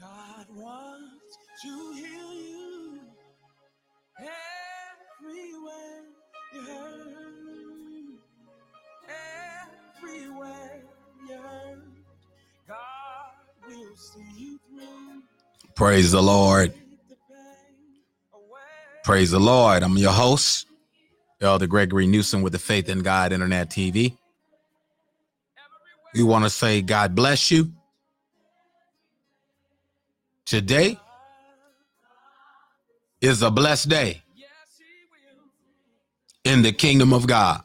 God wants to heal you everywhere you hurt, everywhere you hurt. God will see you through. Praise the Lord. Praise the Lord. I'm your host, Elder Gregory Newsom with the Faith in God Internet TV. We want to say God bless you. Today is a blessed day in the kingdom of God.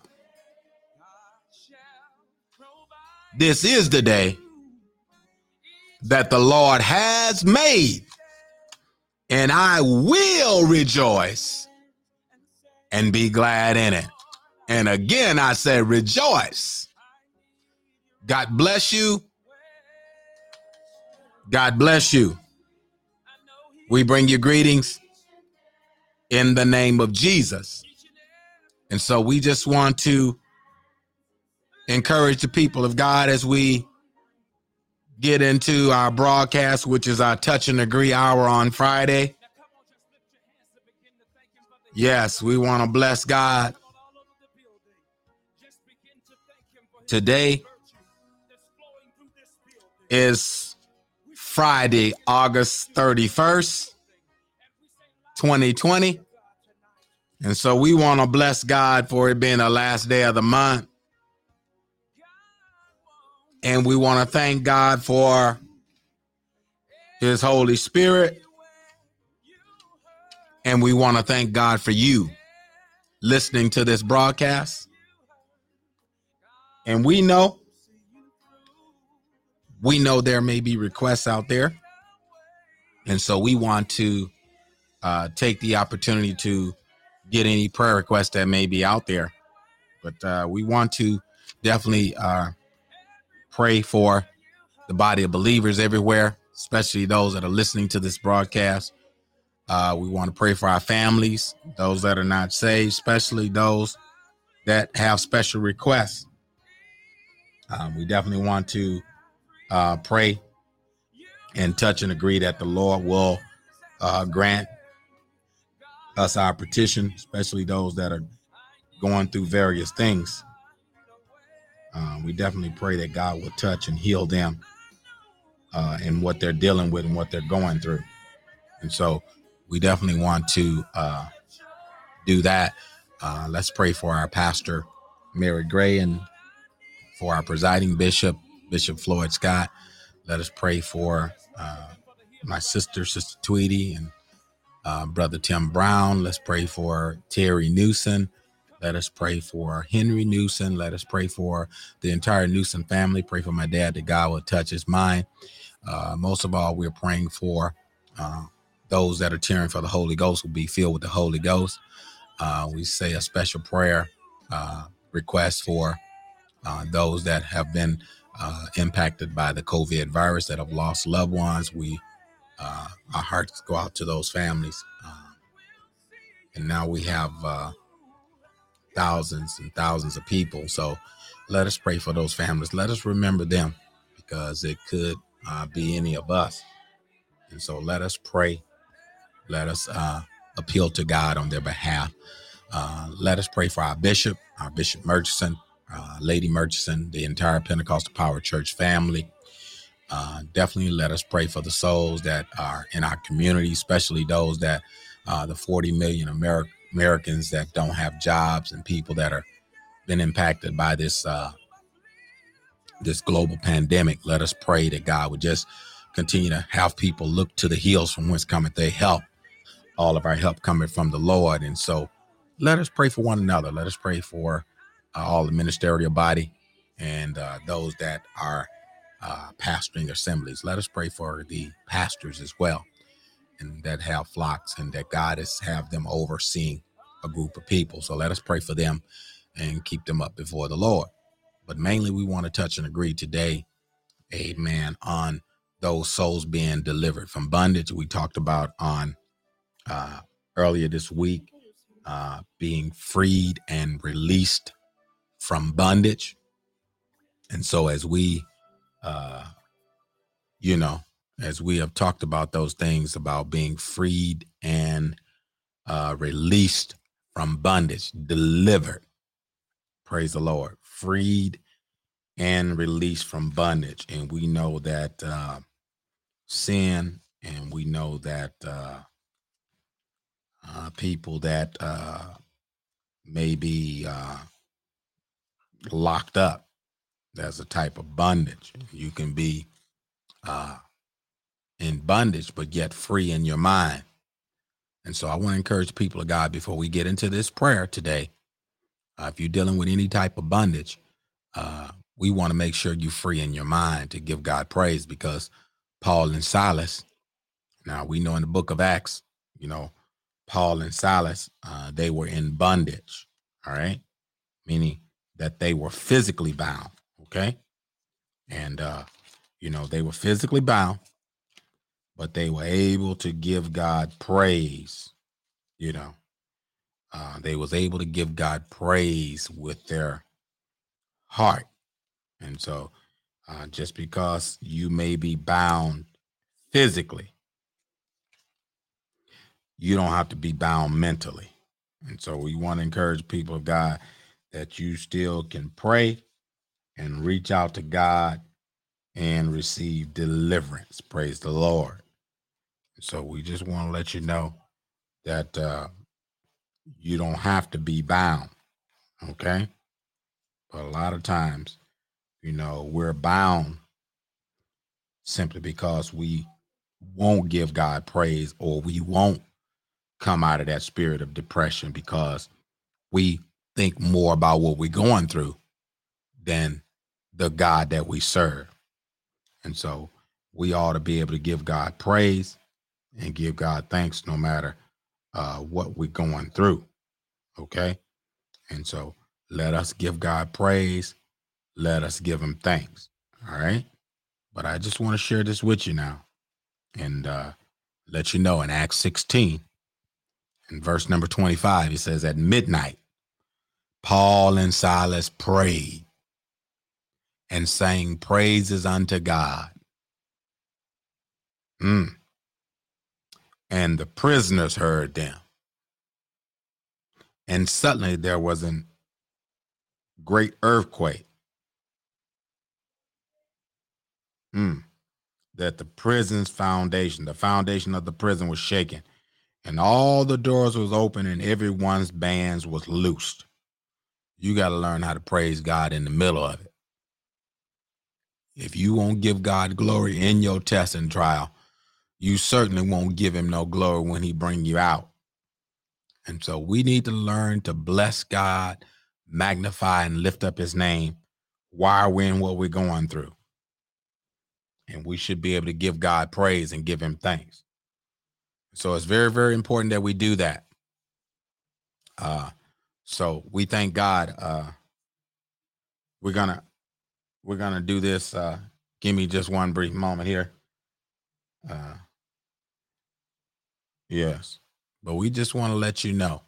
This is the day that the Lord has made, and I will rejoice and be glad in it. And again, I say rejoice. God bless you. God bless you. We bring you greetings in the name of Jesus. And so we just want to encourage the people of God as we get into our broadcast, which is our touch and agree hour on Friday. Yes, we want to bless God today is Friday, August 31st, 2020. And so we want to bless God for it being the last day of the month. And we want to thank God for his Holy Spirit. And we want to thank God for you listening to this broadcast. And we know, we know there may be requests out there. And so we want to uh, take the opportunity to get any prayer requests that may be out there. But uh, we want to definitely uh, pray for the body of believers everywhere, especially those that are listening to this broadcast. Uh, we want to pray for our families, those that are not saved, especially those that have special requests. Um, we definitely want to uh, pray and touch and agree that the Lord will uh, grant us our petition, especially those that are going through various things. Um, we definitely pray that God will touch and heal them uh, in what they're dealing with and what they're going through. And so we definitely want to uh, do that. Uh, let's pray for our pastor, Mary Gray, and for our presiding bishop, Bishop Floyd Scott. Let us pray for uh, my sister, Sister Tweety, and uh, Brother Tim Brown. Let's pray for Terry Newsom. Let us pray for Henry Newsom. Let us pray for the entire Newsom family. Pray for my dad that God will touch his mind. Uh, most of all, we're praying for uh, those that are cheering for the Holy Ghost will be filled with the Holy Ghost. Uh, we say a special prayer uh, request for uh, those that have been uh, impacted by the COVID virus that have lost loved ones. We our hearts go out to those families, and now we have thousands and thousands of people. So let us pray for those families. Let us remember them because it could uh, be any of us. And so let us pray. Let us uh, appeal to God on their behalf. Uh, let us pray for our bishop, our Bishop Murchison, uh, Lady Murchison, the entire Pentecostal Power Church family. Uh, definitely let us pray for the souls that are in our community, especially those that uh, the 40 million Ameri- Americans that don't have jobs and people that are been impacted by this uh, this global pandemic. Let us pray that God would just continue to have people look to the hills from whence cometh their help. All of our help coming from the Lord, and so let us pray for one another. Let us pray for uh, all the ministerial body and uh, those that are uh, pastoring assemblies. Let us pray for the pastors as well, and that have flocks, and that God has have them overseeing a group of people. So let us pray for them and keep them up before the Lord. But mainly, we want to touch and agree today, Amen, on those souls being delivered from bondage. We talked about on uh, earlier this week uh, being freed and released from bondage. And so, as we, uh, you know, as we have talked about those things about being freed and uh, released from bondage, delivered, praise the Lord, freed and released from bondage. And we know that uh, sin, and we know that uh, uh, people that uh, may be uh, locked up. There's a type of bondage. You can be uh, in bondage, but yet free in your mind. And so I want to encourage people of God before we get into this prayer today. Uh, if you're dealing with any type of bondage, uh, we want to make sure you're free in your mind to give God praise because Paul and Silas, now we know in the book of Acts, you know, Paul and Silas, uh, they were in bondage. All right. Meaning that they were physically bound. Okay. And, uh, you know, they were physically bound, but they were able to give God praise. You know, uh, they was able to give God praise with their heart. And so, uh, just because you may be bound physically you don't have to be bound mentally. And so we want to encourage people of God that you still can pray and reach out to God and receive deliverance. Praise the Lord. So we just want to let you know that uh, you don't have to be bound. Okay. But a lot of times, you know, we're bound simply because we won't give God praise or we won't come out of that spirit of depression because we think more about what we're going through than the God that we serve. And so we ought to be able to give God praise and give God thanks no matter uh, what we're going through. Okay. And so let us give God praise. Let us give him thanks. All right. But I just want to share this with you now and uh, let you know in Acts 16, in verse number 25, he says, At midnight, Paul and Silas prayed and sang praises unto God. Mm. And the prisoners heard them. And suddenly there was a great earthquake. Mm. That the prison's foundation, the foundation of the prison was shaken and all the doors was open and everyone's bands was loosed. You got to learn how to praise God in the middle of it. If you won't give God glory in your test and trial, you certainly won't give him no glory when he bring you out. And so we need to learn to bless God, magnify and lift up his name while we're in what we're going through. And we should be able to give God praise and give him thanks. So it's very, very important that we do that. Uh, so we thank God. Uh, we're gonna we're gonna do this. Uh, give me just one brief moment here. Uh, yes, but we just want to let you know.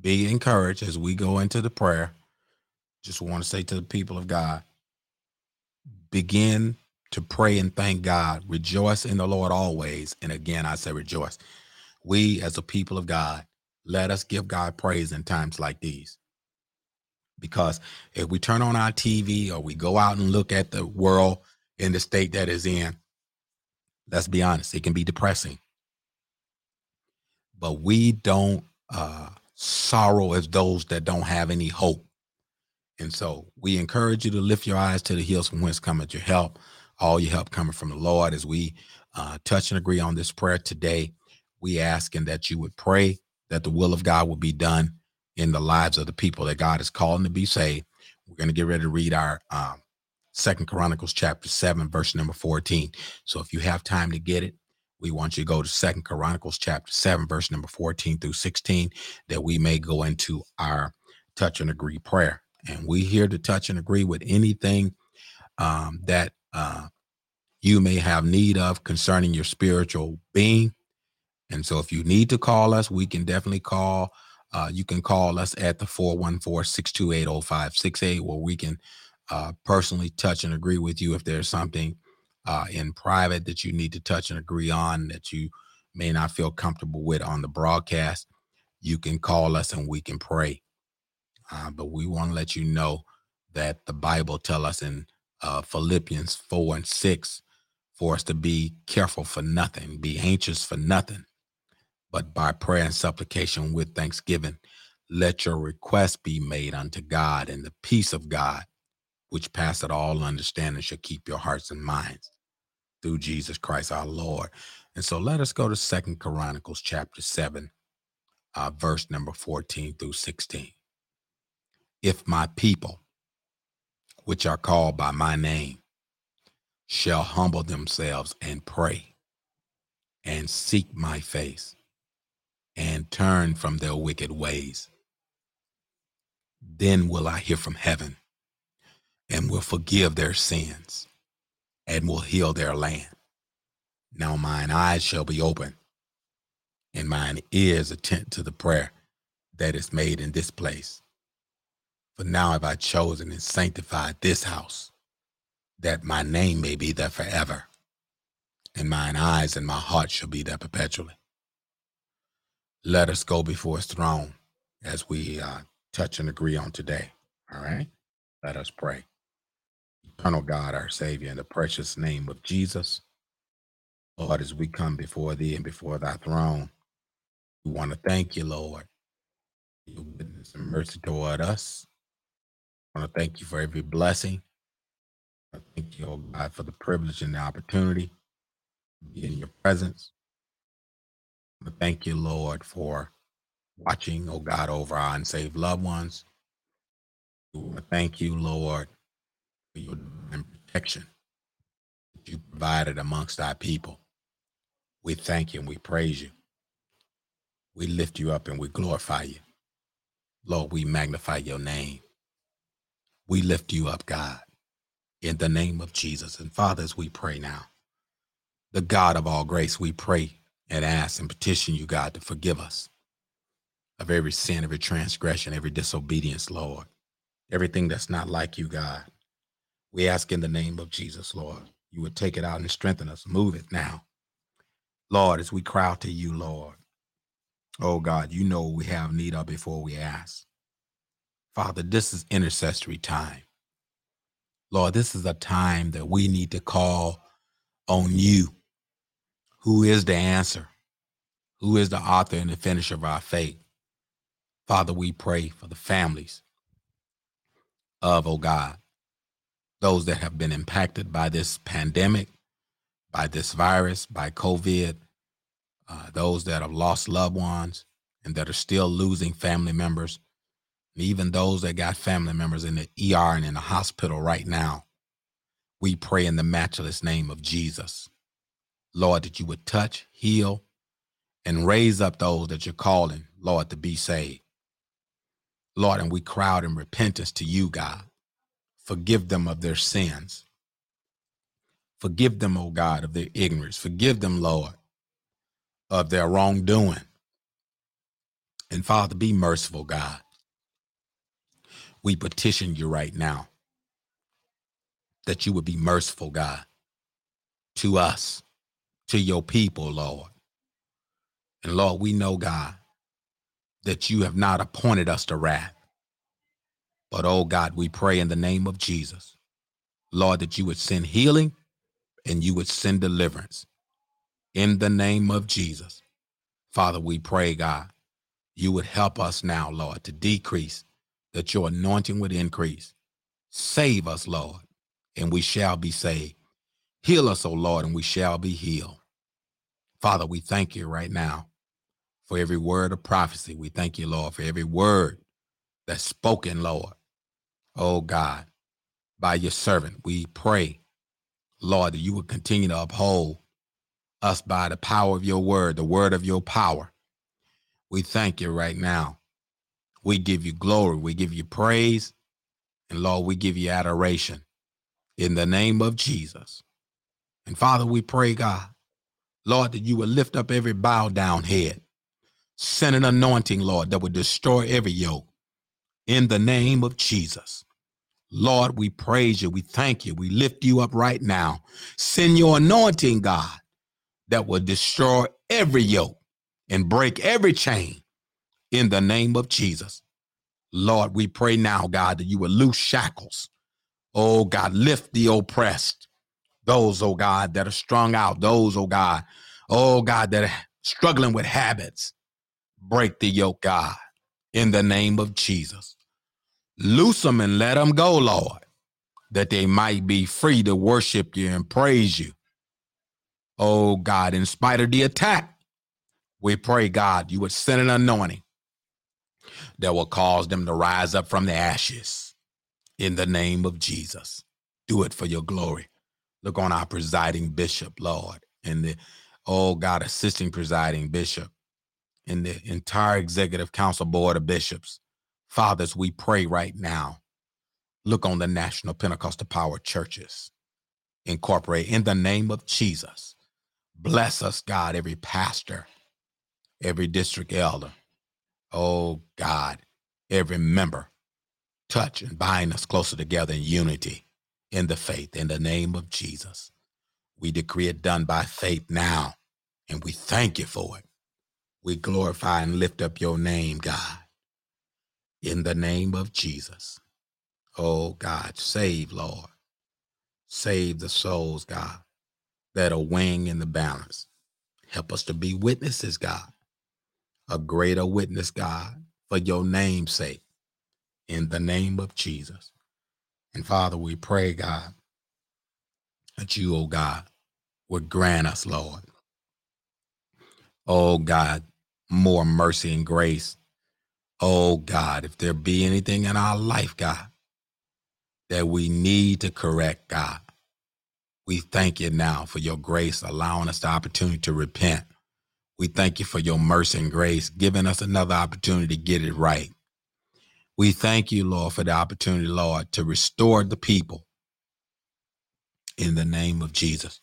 Be encouraged as we go into the prayer. Just want to say to the people of God, begin to pray and thank God. Rejoice in the Lord always. And again, I say rejoice. We, as a people of God, let us give God praise in times like these. Because if we turn on our TV or we go out and look at the world in the state that is in, let's be honest, it can be depressing. But we don't uh, sorrow as those that don't have any hope. And so we encourage you to lift your eyes to the hills from whence cometh your help all your help coming from the Lord as we uh, touch and agree on this prayer today. We asking that you would pray that the will of God will be done in the lives of the people that God is calling to be saved. We're going to get ready to read our um, Second Chronicles chapter seven, verse number fourteen. So if you have time to get it, we want you to go to Second Chronicles chapter seven, verse number fourteen through sixteen, that we may go into our touch and agree prayer. And we here to touch and agree with anything um, that uh, you may have need of concerning your spiritual being. And so if you need to call us, we can definitely call uh, you can call us at the 414-628-0568 where we can uh, personally touch and agree with you if there's something uh, in private that you need to touch and agree on that you may not feel comfortable with on the broadcast you can call us and we can pray. Uh, but we want to let you know that the bible tell us in uh, philippians 4 and 6 for us to be careful for nothing be anxious for nothing but by prayer and supplication with thanksgiving, let your request be made unto God, and the peace of God, which passeth all understanding, shall keep your hearts and minds through Jesus Christ our Lord. And so let us go to Second Chronicles chapter 7, uh, verse number 14 through 16. If my people, which are called by my name, shall humble themselves and pray and seek my face and turn from their wicked ways. Then will I hear from heaven and will forgive their sins and will heal their land. Now mine eyes shall be open and mine ears attend to the prayer that is made in this place. For now have I chosen and sanctified this house, that my name may be there forever, and mine eyes and my heart shall be there perpetually let us go before his throne as we uh, touch and agree on today. All right. Let us pray. Eternal God, our Savior, in the precious name of Jesus, Lord, as we come before thee and before thy throne, we want to thank you, Lord, for your goodness and mercy toward us. I want to thank you for every blessing. I thank you, oh God, for the privilege and the opportunity in your presence. I thank you, Lord, for watching, oh God, over our unsaved loved ones. I thank you, Lord, your protection that you provided amongst our people. We thank you and we praise you. We lift you up and we glorify you. Lord, we magnify your name. We lift you up, God, in the name of Jesus. And fathers, we pray now. The God of all grace, we pray and ask and petition you, God, to forgive us of every sin, every transgression, every disobedience, Lord, everything that's not like you, God. We ask in the name of Jesus, Lord, you would take it out and strengthen us. Move it now. Lord, as we cry to you, Lord, oh God, you know we have need of before we ask. Father, this is intercessory time. Lord, this is a time that we need to call on you who is the answer, who is the author and the finisher of our faith. Father, we pray for the families of, oh God, those that have been impacted by this pandemic, by this virus, by COVID, uh, those that have lost loved ones and that are still losing family members, even those that got family members in the ER and in the hospital right now. We pray in the matchless name of Jesus Lord, that you would touch, heal, and raise up those that you're calling, Lord, to be saved. Lord, and we crowd in repentance to you, God. Forgive them of their sins. Forgive them, O God, of their ignorance. Forgive them, Lord, of their wrongdoing. And Father, be merciful, God. We petition you right now that you would be merciful, God, to us to your people, Lord. And Lord, we know, God, that you have not appointed us to wrath. But, oh God, we pray in the name of Jesus, Lord, that you would send healing and you would send deliverance. In the name of Jesus. Father, we pray, God, you would help us now, Lord, to decrease, that your anointing would increase. Save us, Lord, and we shall be saved. Heal us, O Lord, and we shall be healed. Father, we thank you right now for every word of prophecy. We thank you, Lord, for every word that's spoken, Lord. Oh God, by your servant, we pray, Lord, that you would continue to uphold us by the power of your word, the word of your power. We thank you right now. We give you glory. We give you praise. And Lord, we give you adoration in the name of Jesus. And Father, we pray, God, Lord, that you would lift up every bow down head. Send an anointing, Lord, that would destroy every yoke in the name of Jesus. Lord, we praise you. We thank you. We lift you up right now. Send your anointing, God, that will destroy every yoke and break every chain in the name of Jesus. Lord, we pray now, God, that you will loose shackles. Oh, God, lift the oppressed. Those, oh God, that are strung out. Those, oh God, oh God, that are struggling with habits. Break the yoke, God, in the name of Jesus. Loose them and let them go, Lord, that they might be free to worship you and praise you. Oh God, in spite of the attack, we pray, God, you would send an anointing that will cause them to rise up from the ashes in the name of Jesus. Do it for your glory. Look on our presiding bishop, Lord, and the, oh God, assisting presiding bishop, and the entire executive council board of bishops. Fathers, we pray right now. Look on the National Pentecostal Power Churches, incorporate in the name of Jesus. Bless us, God, every pastor, every district elder. Oh God, every member. Touch and bind us closer together in unity in the faith in the name of Jesus. We decree it done by faith now, and we thank you for it. We glorify and lift up your name, God, in the name of Jesus. Oh, God, save, Lord. Save the souls, God, that are weighing in the balance. Help us to be witnesses, God, a greater witness, God, for your name's sake, in the name of Jesus. And Father, we pray, God, that you, oh God, would grant us, Lord. Oh God, more mercy and grace. Oh God, if there be anything in our life, God, that we need to correct, God, we thank you now for your grace, allowing us the opportunity to repent. We thank you for your mercy and grace, giving us another opportunity to get it right. We thank you, Lord, for the opportunity, Lord, to restore the people in the name of Jesus.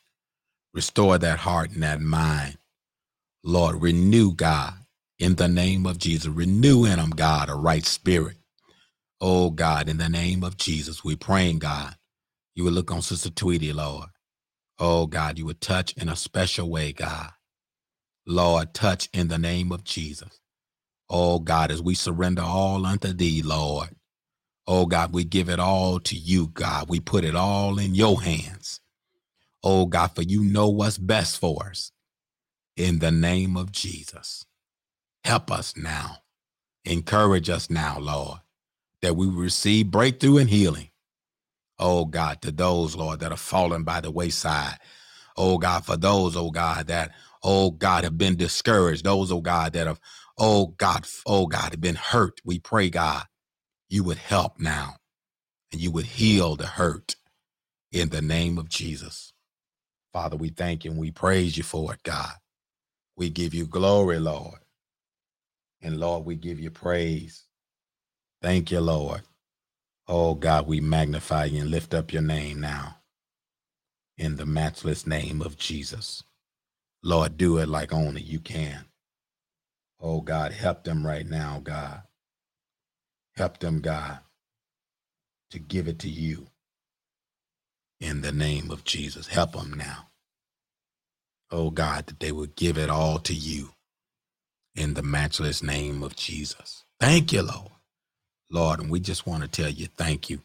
Restore that heart and that mind. Lord, renew, God, in the name of Jesus. Renew in them, God, a right spirit. Oh, God, in the name of Jesus, we praying, God, you would look on Sister Tweety, Lord. Oh, God, you would touch in a special way, God. Lord, touch in the name of Jesus. Oh, God, as we surrender all unto thee, Lord. Oh God, we give it all to you, God. We put it all in your hands. Oh God, for you know what's best for us. In the name of Jesus, help us now. Encourage us now, Lord, that we receive breakthrough and healing. Oh God, to those, Lord, that are fallen by the wayside. Oh God, for those, oh God, that, oh God, have been discouraged. Those, oh God, that have, oh God, oh God, have been hurt. We pray, God, you would help now and you would heal the hurt in the name of Jesus. Father, we thank you and we praise you for it, God. We give you glory, Lord. And Lord, we give you praise. Thank you, Lord. Oh, God, we magnify you and lift up your name now in the matchless name of Jesus. Lord, do it like only you can. Oh, God, help them right now, God. Help them, God to give it to you in the name of Jesus. Help them now. Oh God, that they would give it all to you in the matchless name of Jesus. Thank you, Lord. Lord, and we just want to tell you thank you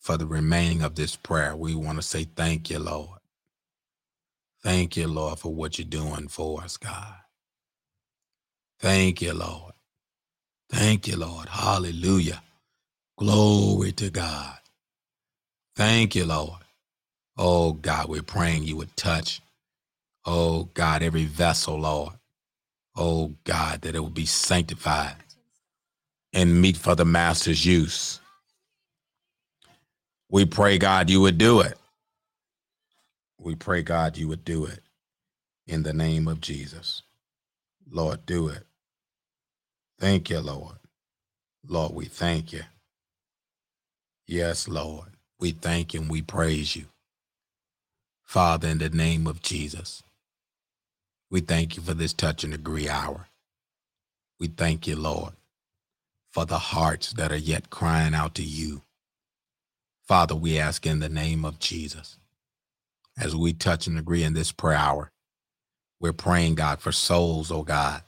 for the remaining of this prayer. We want to say thank you, Lord. Thank you, Lord, for what you're doing for us, God. Thank you, Lord. Thank you, Lord. Hallelujah. Glory to God. Thank you, Lord. Oh, God, we're praying you would touch, oh, God, every vessel, Lord. Oh, God, that it will be sanctified and meet for the Master's use. We pray, God, you would do it. We pray, God, you would do it in the name of Jesus. Lord, do it. Thank you, Lord. Lord, we thank you. Yes, Lord. We thank you and we praise you. Father, in the name of Jesus, we thank you for this touch and agree hour. We thank you, Lord, for the hearts that are yet crying out to you. Father, we ask in the name of Jesus, as we touch and agree in this prayer hour, we're praying, God, for souls, oh God.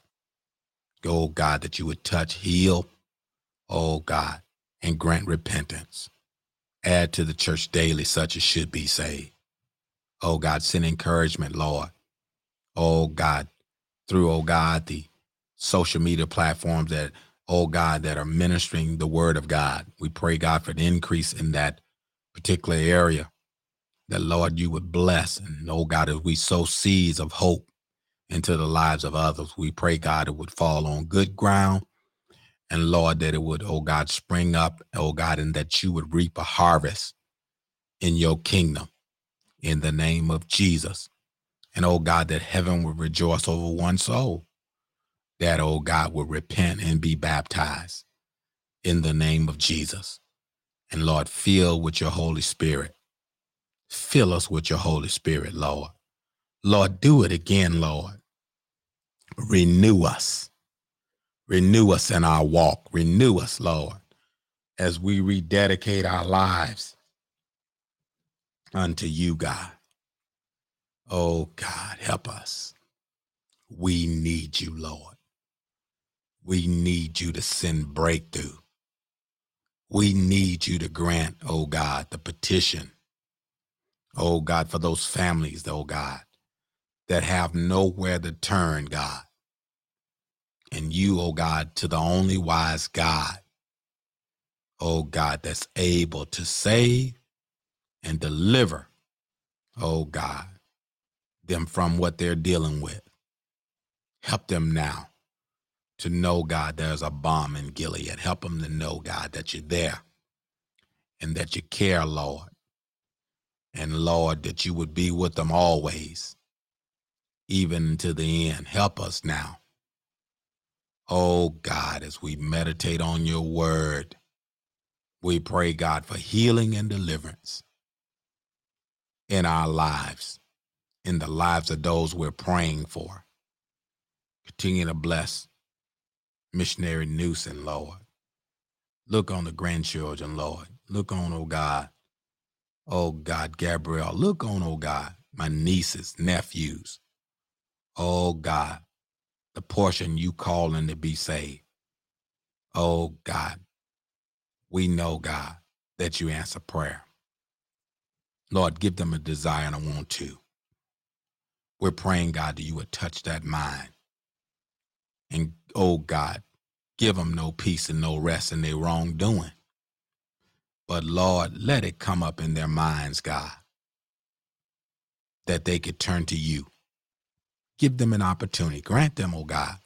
Oh God, that you would touch, heal, oh God, and grant repentance. Add to the church daily such as should be saved. Oh God, send encouragement, Lord. Oh God, through, oh God, the social media platforms that, oh God, that are ministering the word of God. We pray, God, for an increase in that particular area. That, Lord, you would bless. And, oh God, as we sow seeds of hope into the lives of others, we pray, God, it would fall on good ground. And Lord, that it would, oh God, spring up, oh God, and that you would reap a harvest in your kingdom in the name of Jesus. And oh God, that heaven would rejoice over one soul that, oh God, would repent and be baptized in the name of Jesus. And Lord, fill with your Holy Spirit. Fill us with your Holy Spirit, Lord. Lord, do it again, Lord. Renew us. Renew us in our walk. Renew us, Lord, as we rededicate our lives unto you, God. Oh, God, help us. We need you, Lord. We need you to send breakthrough. We need you to grant, oh God, the petition, oh God, for those families, oh God, that have nowhere to turn, God. And you, oh God, to the only wise God, oh God, that's able to save and deliver, oh God, them from what they're dealing with. Help them now to know, God, there's a balm in Gilead. Help them to know, God, that you're there and that you care, Lord. And Lord, that you would be with them always, even to the end. Help us now. Oh God, as we meditate on your word, we pray, God, for healing and deliverance in our lives, in the lives of those we're praying for. Continue to bless missionary Newsom, Lord. Look on the grandchildren, Lord. Look on, oh God. Oh God, Gabrielle. Look on, oh God, my nieces, nephews. Oh God, the portion you calling to be saved. Oh God, we know, God, that you answer prayer. Lord, give them a desire and a want to. We're praying, God, that you would touch that mind. And oh God, give them no peace and no rest in their wrongdoing. But Lord, let it come up in their minds, God, that they could turn to you. Give them an opportunity. Grant them, oh God,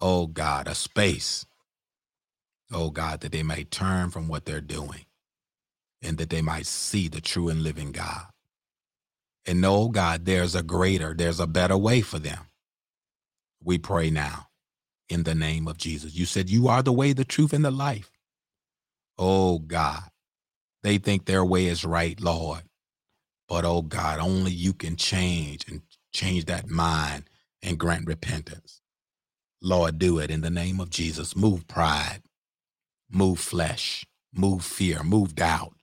oh God, a space, oh God, that they may turn from what they're doing and that they might see the true and living God. And know, oh God, there's a greater, there's a better way for them. We pray now in the name of Jesus. You said you are the way, the truth, and the life. Oh God, they think their way is right, Lord. But oh God, only you can change and change that mind and grant repentance. Lord, do it in the name of Jesus. Move pride, move flesh, move fear, move doubt.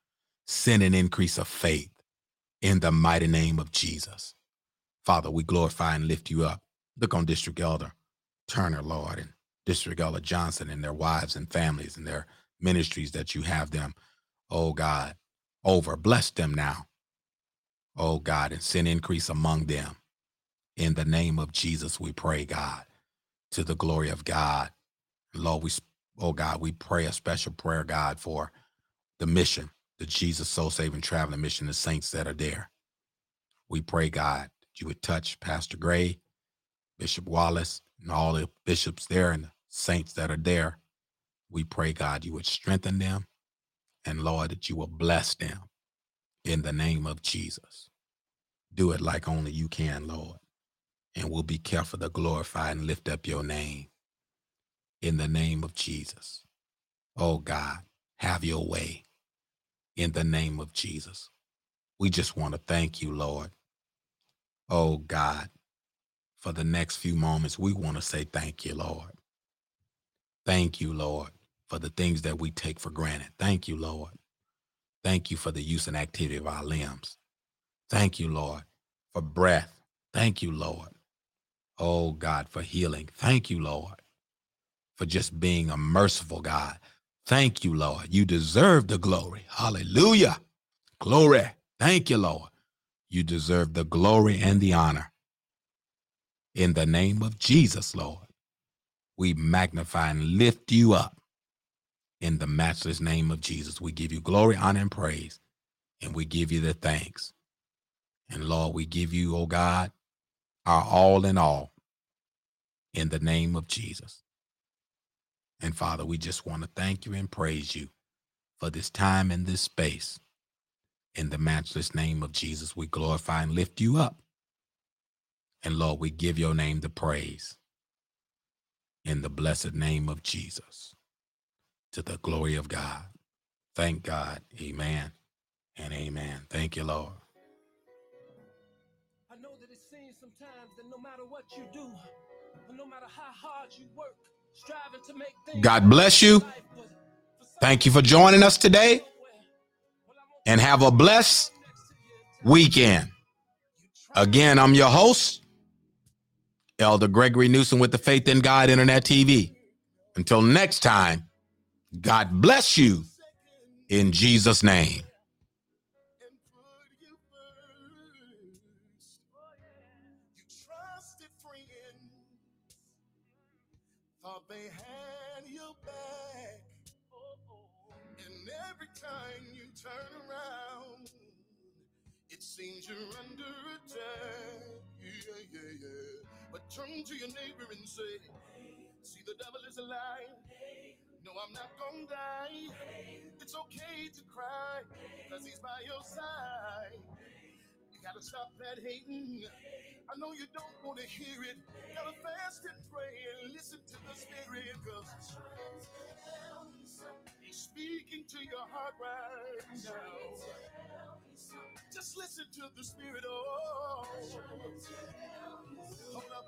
Send an increase of faith in the mighty name of Jesus. Father, we glorify and lift you up. Look on District Elder Turner, Lord, and District Elder Johnson and their wives and families and their ministries that you have them, oh God, over. Bless them now, oh God, and send increase among them. In the name of Jesus, we pray, God, to the glory of God. Lord, we, oh God, we pray a special prayer, God, for the mission, the Jesus Soul Saving Traveling Mission, the saints that are there. We pray, God, you would touch Pastor Gray, Bishop Wallace, and all the bishops there and the saints that are there. We pray, God, you would strengthen them and Lord, that you will bless them in the name of Jesus. Do it like only you can, Lord. And we'll be careful to glorify and lift up your name in the name of Jesus. Oh God, have your way in the name of Jesus. We just want to thank you, Lord. Oh God, for the next few moments, we want to say thank you, Lord. Thank you, Lord, for the things that we take for granted. Thank you, Lord. Thank you for the use and activity of our limbs. Thank you, Lord, for breath. Thank you, Lord. Oh, God, for healing. Thank you, Lord, for just being a merciful God. Thank you, Lord. You deserve the glory. Hallelujah. Glory. Thank you, Lord. You deserve the glory and the honor. In the name of Jesus, Lord, we magnify and lift you up. In the matchless name of Jesus, we give you glory, honor, and praise, and we give you the thanks. And Lord, we give you, oh God, our all in all in the name of Jesus. And Father, we just want to thank you and praise you for this time and this space. In the matchless name of Jesus, we glorify and lift you up. And Lord, we give your name the praise. In the blessed name of Jesus, to the glory of God. Thank God. Amen and amen. Thank you, Lord. I know that it seems sometimes that no matter what you do, no matter how hard you work, God bless you. Thank you for joining us today and have a blessed weekend. Again, I'm your host, Elder Gregory Newsom with the Faith in God Internet TV. Until next time, God bless you in Jesus' name. Thought they had your back. And every time you turn around, it seems you're under attack. Yeah, yeah, yeah. But turn to your neighbor and say, See, the devil is a lie. No, I'm not gonna die. It's okay to cry, cause he's by your side. Gotta stop that hating. I know you don't wanna hear it. Gotta fast and pray and listen to the spirit, cause he's speaking to your heart right now. Just listen to the spirit. Oh, hold up.